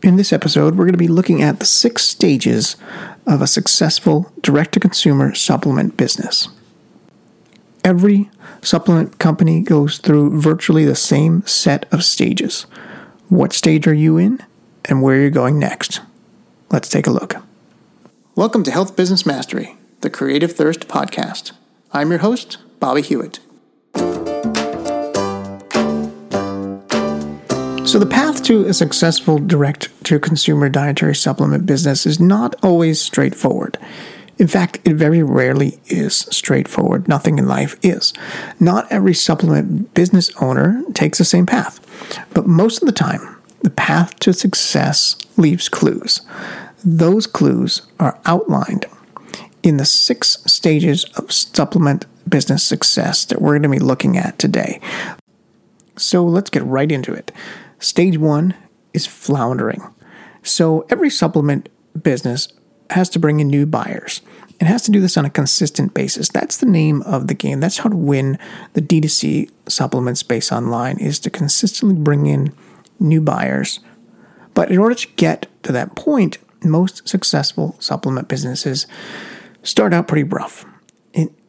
In this episode, we're going to be looking at the six stages of a successful direct to consumer supplement business. Every supplement company goes through virtually the same set of stages. What stage are you in and where are you're going next? Let's take a look. Welcome to Health Business Mastery, the Creative Thirst podcast. I'm your host, Bobby Hewitt. So, the path to a successful direct to consumer dietary supplement business is not always straightforward. In fact, it very rarely is straightforward. Nothing in life is. Not every supplement business owner takes the same path, but most of the time, the path to success leaves clues. Those clues are outlined in the six stages of supplement business success that we're going to be looking at today. So let's get right into it. Stage one is floundering. So every supplement business has to bring in new buyers It has to do this on a consistent basis. That's the name of the game. That's how to win the D2C supplement space online is to consistently bring in new buyers. But in order to get to that point, most successful supplement businesses start out pretty rough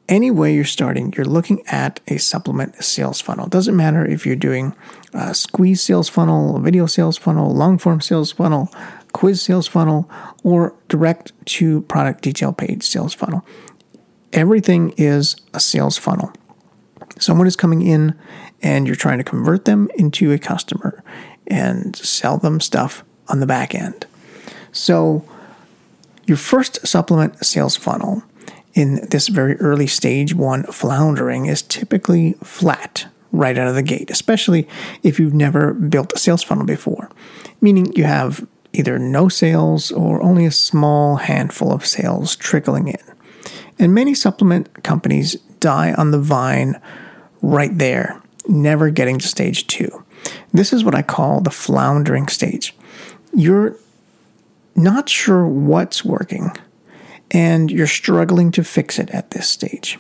any way you're starting, you're looking at a supplement sales funnel. It doesn't matter if you're doing a squeeze sales funnel, a video sales funnel, long form sales funnel, quiz sales funnel, or direct to product detail page sales funnel. Everything is a sales funnel. Someone is coming in and you're trying to convert them into a customer and sell them stuff on the back end. So, your first supplement sales funnel in this very early stage one floundering is typically flat right out of the gate, especially if you've never built a sales funnel before, meaning you have either no sales or only a small handful of sales trickling in. And many supplement companies die on the vine right there, never getting to stage two. This is what I call the floundering stage. You're not sure what's working and you're struggling to fix it at this stage.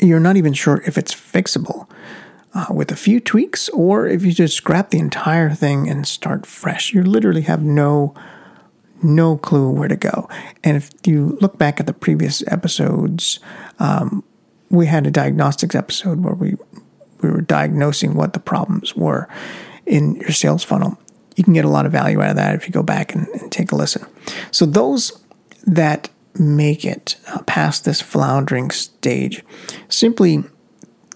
You're not even sure if it's fixable uh, with a few tweaks or if you just scrap the entire thing and start fresh. You literally have no no clue where to go. And if you look back at the previous episodes, um, we had a diagnostics episode where we we were diagnosing what the problems were in your sales funnel. You can get a lot of value out of that if you go back and, and take a listen. So those that make it uh, past this floundering stage simply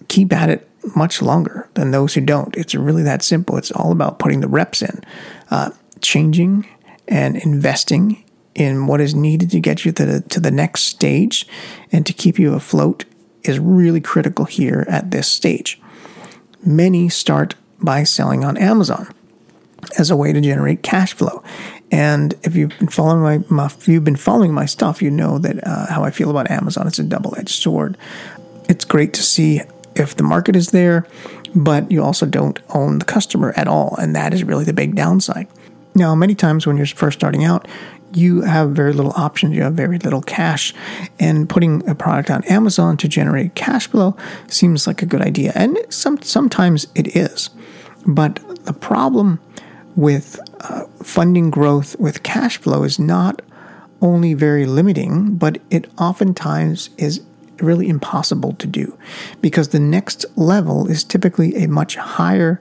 keep at it much longer than those who don't. It's really that simple. It's all about putting the reps in, uh, changing and investing in what is needed to get you to the, to the next stage and to keep you afloat is really critical here at this stage. Many start by selling on Amazon as a way to generate cash flow. And if you've been following my, my if you've been following my stuff, you know that uh, how I feel about Amazon. It's a double-edged sword. It's great to see if the market is there, but you also don't own the customer at all, and that is really the big downside. Now, many times when you're first starting out, you have very little options, you have very little cash, and putting a product on Amazon to generate cash flow seems like a good idea, and some sometimes it is. But the problem with uh, funding growth with cash flow is not only very limiting, but it oftentimes is really impossible to do because the next level is typically a much higher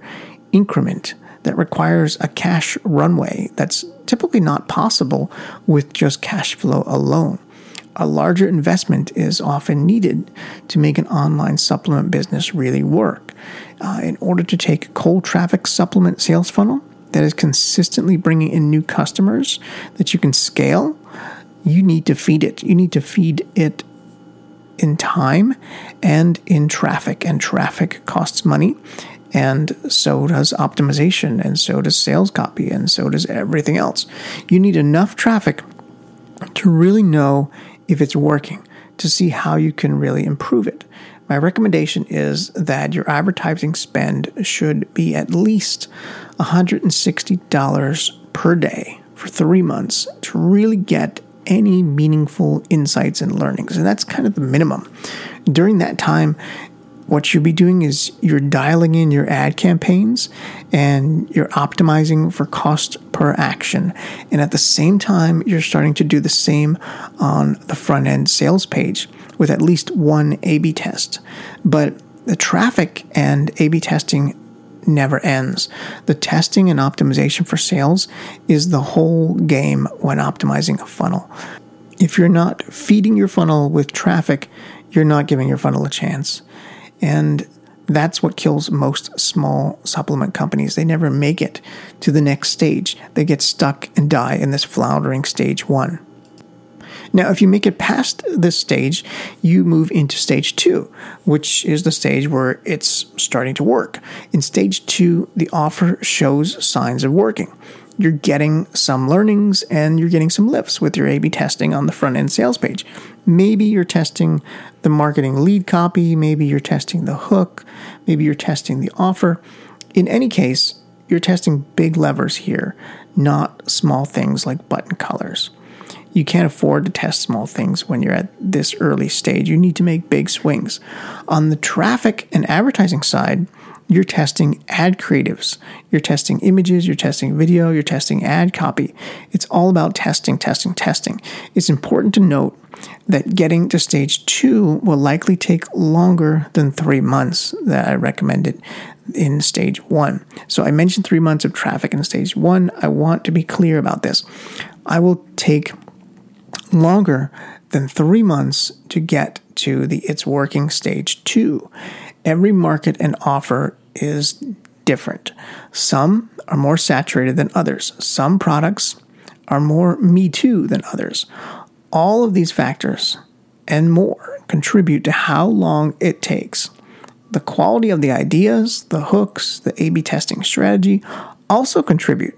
increment that requires a cash runway that's typically not possible with just cash flow alone. A larger investment is often needed to make an online supplement business really work. Uh, in order to take cold traffic supplement sales funnel that is consistently bringing in new customers that you can scale, you need to feed it. You need to feed it in time and in traffic, and traffic costs money. And so does optimization, and so does sales copy, and so does everything else. You need enough traffic to really know if it's working, to see how you can really improve it. My recommendation is that your advertising spend should be at least $160 per day for three months to really get any meaningful insights and learnings. And that's kind of the minimum. During that time, what you'll be doing is you're dialing in your ad campaigns and you're optimizing for cost per action. And at the same time, you're starting to do the same on the front end sales page with at least one A B test. But the traffic and A B testing never ends. The testing and optimization for sales is the whole game when optimizing a funnel. If you're not feeding your funnel with traffic, you're not giving your funnel a chance. And that's what kills most small supplement companies. They never make it to the next stage. They get stuck and die in this floundering stage one. Now, if you make it past this stage, you move into stage two, which is the stage where it's starting to work. In stage two, the offer shows signs of working. You're getting some learnings and you're getting some lifts with your A B testing on the front end sales page. Maybe you're testing the marketing lead copy, maybe you're testing the hook, maybe you're testing the offer. In any case, you're testing big levers here, not small things like button colors. You can't afford to test small things when you're at this early stage. You need to make big swings. On the traffic and advertising side, you're testing ad creatives, you're testing images, you're testing video, you're testing ad copy. It's all about testing, testing, testing. It's important to note that getting to stage two will likely take longer than three months that I recommended in stage one. So I mentioned three months of traffic in stage one. I want to be clear about this. I will take longer than three months to get to the it's working stage two. Every market and offer is different. Some are more saturated than others. Some products are more me too than others. All of these factors and more contribute to how long it takes. The quality of the ideas, the hooks, the A B testing strategy also contribute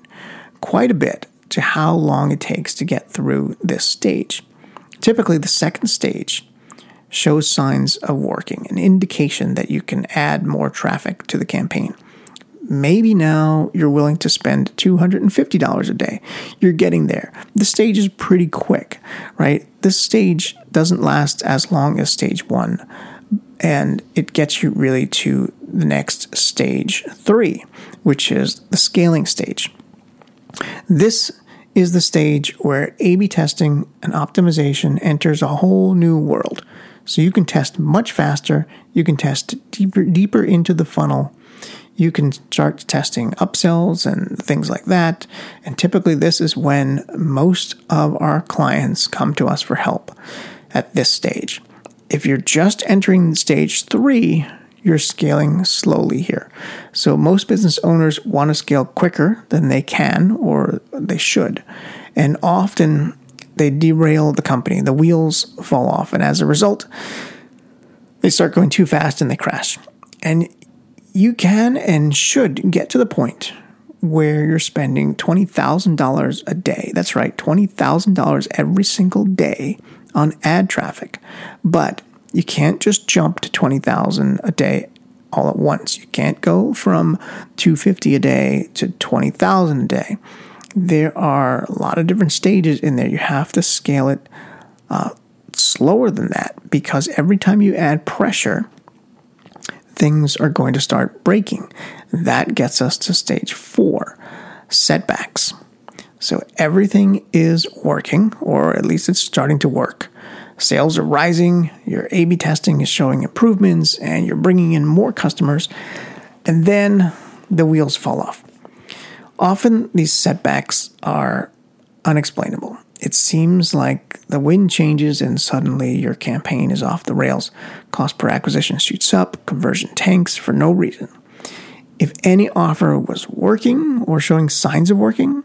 quite a bit to how long it takes to get through this stage. Typically, the second stage shows signs of working, an indication that you can add more traffic to the campaign. Maybe now you're willing to spend $250 a day. You're getting there. The stage is pretty quick, right? This stage doesn't last as long as stage one, and it gets you really to the next stage three, which is the scaling stage. This is the stage where A B testing and optimization enters a whole new world. So you can test much faster, you can test deeper deeper into the funnel. You can start testing upsells and things like that. And typically this is when most of our clients come to us for help at this stage. If you're just entering stage 3, you're scaling slowly here. So most business owners want to scale quicker than they can or they should. And often they derail the company. The wheels fall off. And as a result, they start going too fast and they crash. And you can and should get to the point where you're spending $20,000 a day. That's right, $20,000 every single day on ad traffic. But you can't just jump to 20,000 a day all at once. You can't go from 250 a day to 20,000 a day. There are a lot of different stages in there. You have to scale it uh, slower than that because every time you add pressure, things are going to start breaking. That gets us to stage four setbacks. So everything is working, or at least it's starting to work. Sales are rising, your A B testing is showing improvements, and you're bringing in more customers, and then the wheels fall off. Often these setbacks are unexplainable. It seems like the wind changes and suddenly your campaign is off the rails. Cost per acquisition shoots up, conversion tanks for no reason. If any offer was working or showing signs of working,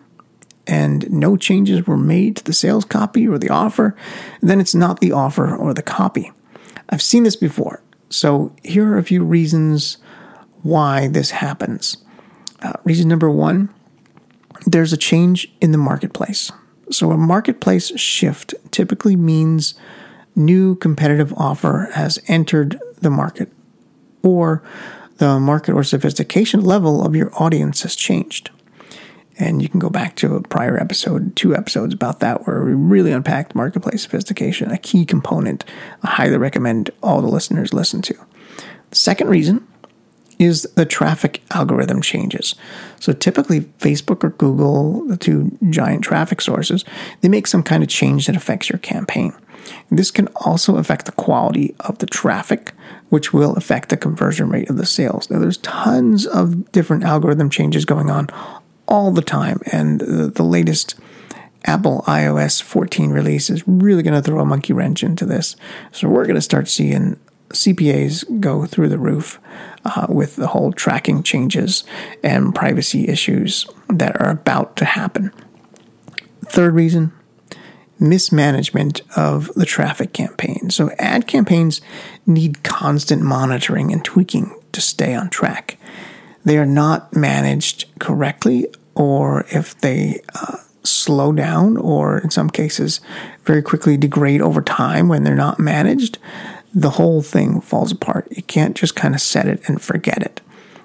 and no changes were made to the sales copy or the offer, then it's not the offer or the copy. I've seen this before. So here are a few reasons why this happens. Uh, reason number one there's a change in the marketplace. So a marketplace shift typically means new competitive offer has entered the market or the market or sophistication level of your audience has changed. And you can go back to a prior episode, two episodes about that, where we really unpacked marketplace sophistication, a key component I highly recommend all the listeners listen to. The Second reason is the traffic algorithm changes. So typically, Facebook or Google, the two giant traffic sources, they make some kind of change that affects your campaign. This can also affect the quality of the traffic, which will affect the conversion rate of the sales. Now, there's tons of different algorithm changes going on all the time, and the, the latest Apple iOS 14 release is really going to throw a monkey wrench into this. So we're going to start seeing CPAs go through the roof uh, with the whole tracking changes and privacy issues that are about to happen. Third reason mismanagement of the traffic campaign. So, ad campaigns need constant monitoring and tweaking to stay on track. They are not managed correctly, or if they uh, slow down, or in some cases, very quickly degrade over time when they're not managed, the whole thing falls apart. You can't just kind of set it and forget it.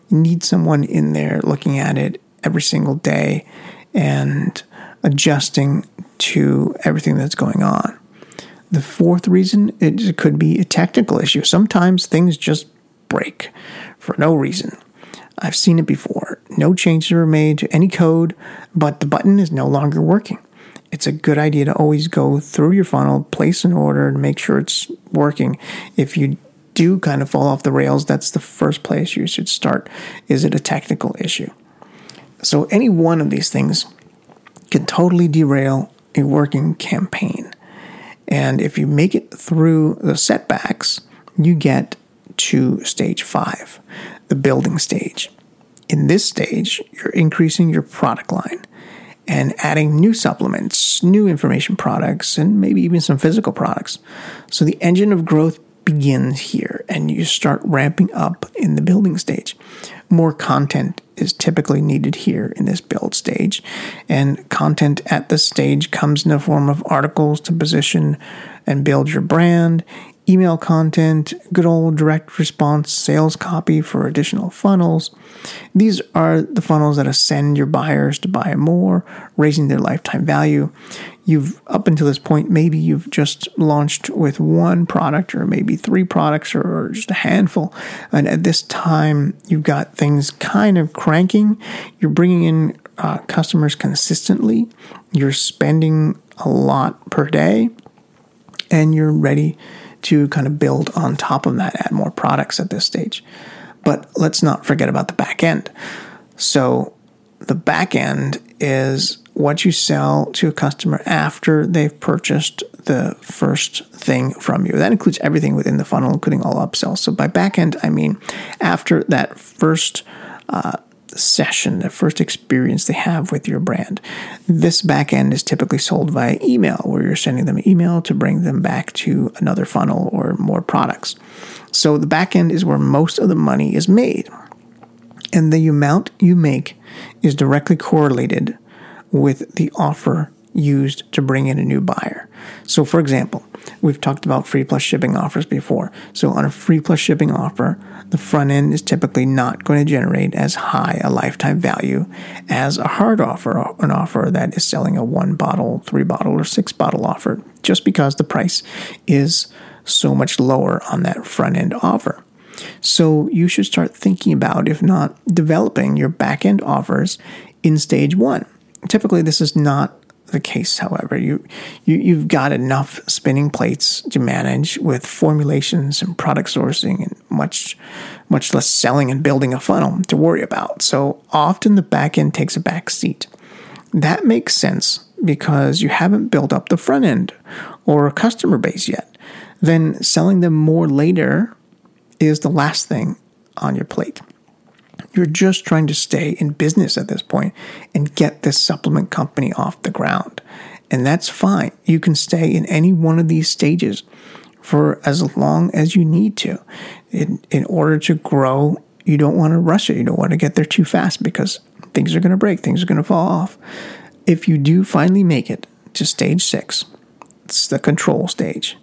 You need someone in there looking at it every single day and adjusting to everything that's going on. The fourth reason it could be a technical issue. Sometimes things just break for no reason. I've seen it before. No changes were made to any code, but the button is no longer working it's a good idea to always go through your funnel, place an order, and make sure it's working. If you do kind of fall off the rails, that's the first place you should start. Is it a technical issue? So, any one of these things can totally derail a working campaign. And if you make it through the setbacks, you get to stage five, the building stage. In this stage, you're increasing your product line and adding new supplements, new information products, and maybe even some physical products. So the engine of growth begins here and you start ramping up in the building stage. More content is typically needed here in this build stage, and content at this stage comes in the form of articles to position and build your brand, email content, good old direct response sales copy for additional funnels. These are the funnels that ascend your buyers to buy more, raising their lifetime value. You've up until this point, maybe you've just launched with one product or maybe three products or just a handful. And at this time, you've got things kind of cranking. You're bringing in uh, customers consistently. You're spending a lot per day and you're ready to kind of build on top of that, add more products at this stage. But let's not forget about the back end. So, the back end is what you sell to a customer after they've purchased the first thing from you. That includes everything within the funnel, including all upsells. So, by back end, I mean after that first uh, session, the first experience they have with your brand. This backend is typically sold via email, where you're sending them an email to bring them back to another funnel or more products. So the backend is where most of the money is made. And the amount you make is directly correlated with the offer used to bring in a new buyer. So, for example, we've talked about free plus shipping offers before. So, on a free plus shipping offer, the front end is typically not going to generate as high a lifetime value as a hard offer, an offer that is selling a one bottle, three bottle, or six bottle offer, just because the price is so much lower on that front end offer. So, you should start thinking about, if not developing your back end offers in stage one. Typically, this is not the case, however. You, you, you've got enough spinning plates to manage with formulations and product sourcing and much, much less selling and building a funnel to worry about. So often the back end takes a back seat. That makes sense because you haven't built up the front end or a customer base yet. Then selling them more later is the last thing on your plate. You're just trying to stay in business at this point and get this supplement company off the ground. And that's fine. You can stay in any one of these stages for as long as you need to. In, in order to grow, you don't want to rush it. You don't want to get there too fast because things are going to break, things are going to fall off. If you do finally make it to stage six, it's the control stage.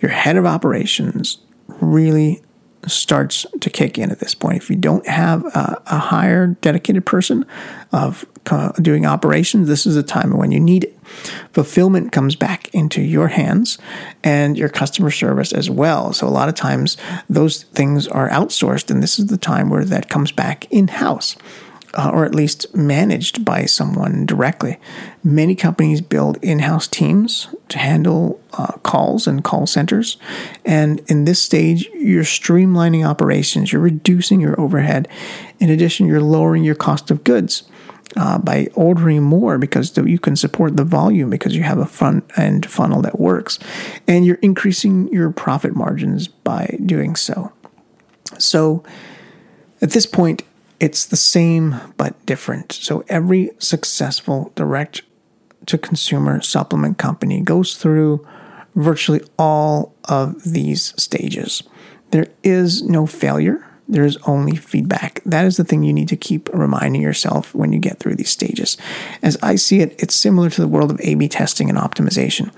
Your head of operations really starts to kick in at this point. If you don't have a, a dedicated person of doing operations, this is a time when you need it. Fulfillment comes back into your hands and your customer service as well. So a lot of times those things are outsourced, and this is the time where that comes back in house uh, or at least managed by someone directly. Many companies build in house teams to handle uh, calls and call centers. And in this stage, you're streamlining operations, you're reducing your overhead. In addition, you're lowering your cost of goods. Uh, by ordering more because you can support the volume because you have a front end funnel that works and you're increasing your profit margins by doing so. So at this point, it's the same but different. So every successful direct to consumer supplement company goes through virtually all of these stages. There is no failure. There is only feedback. That is the thing you need to keep reminding yourself when you get through these stages. As I see it, it's similar to the world of A B testing and optimization.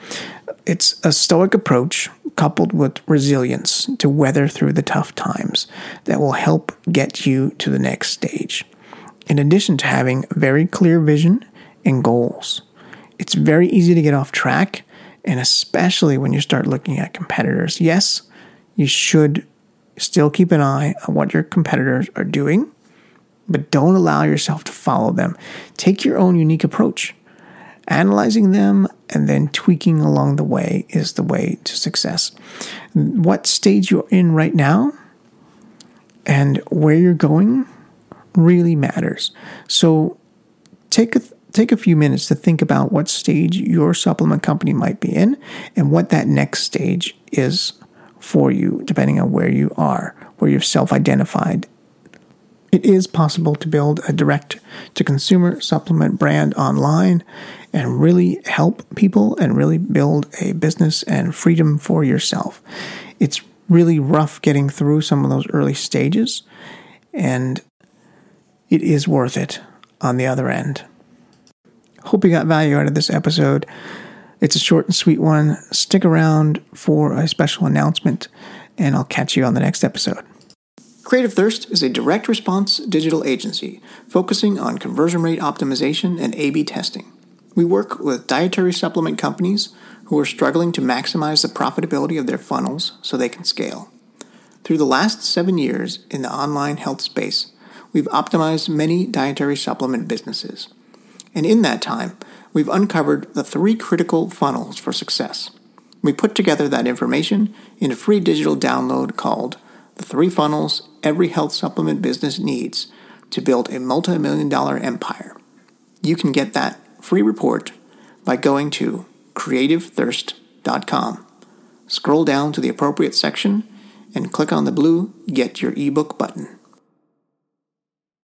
It's a stoic approach coupled with resilience to weather through the tough times that will help get you to the next stage. In addition to having very clear vision and goals, it's very easy to get off track, and especially when you start looking at competitors. Yes, you should still keep an eye on what your competitors are doing, but don't allow yourself to follow them. Take your own unique approach. Analyzing them and then tweaking along the way is the way to success. What stage you're in right now and where you're going really matters. So take a take a few minutes to think about what stage your supplement company might be in and what that next stage is for you depending on where you are, where you've self-identified it is possible to build a direct to consumer supplement brand online and really help people and really build a business and freedom for yourself. It's really rough getting through some of those early stages, and it is worth it on the other end. Hope you got value out of this episode. It's a short and sweet one. Stick around for a special announcement, and I'll catch you on the next episode. Creative Thirst is a direct response digital agency focusing on conversion rate optimization and A B testing. We work with dietary supplement companies who are struggling to maximize the profitability of their funnels so they can scale. Through the last seven years in the online health space, we've optimized many dietary supplement businesses. And in that time, we've uncovered the three critical funnels for success. We put together that information in a free digital download called The Three Funnels every health supplement business needs to build a multi million dollar empire. You can get that free report by going to creativethirst.com. Scroll down to the appropriate section and click on the blue Get Your ebook button.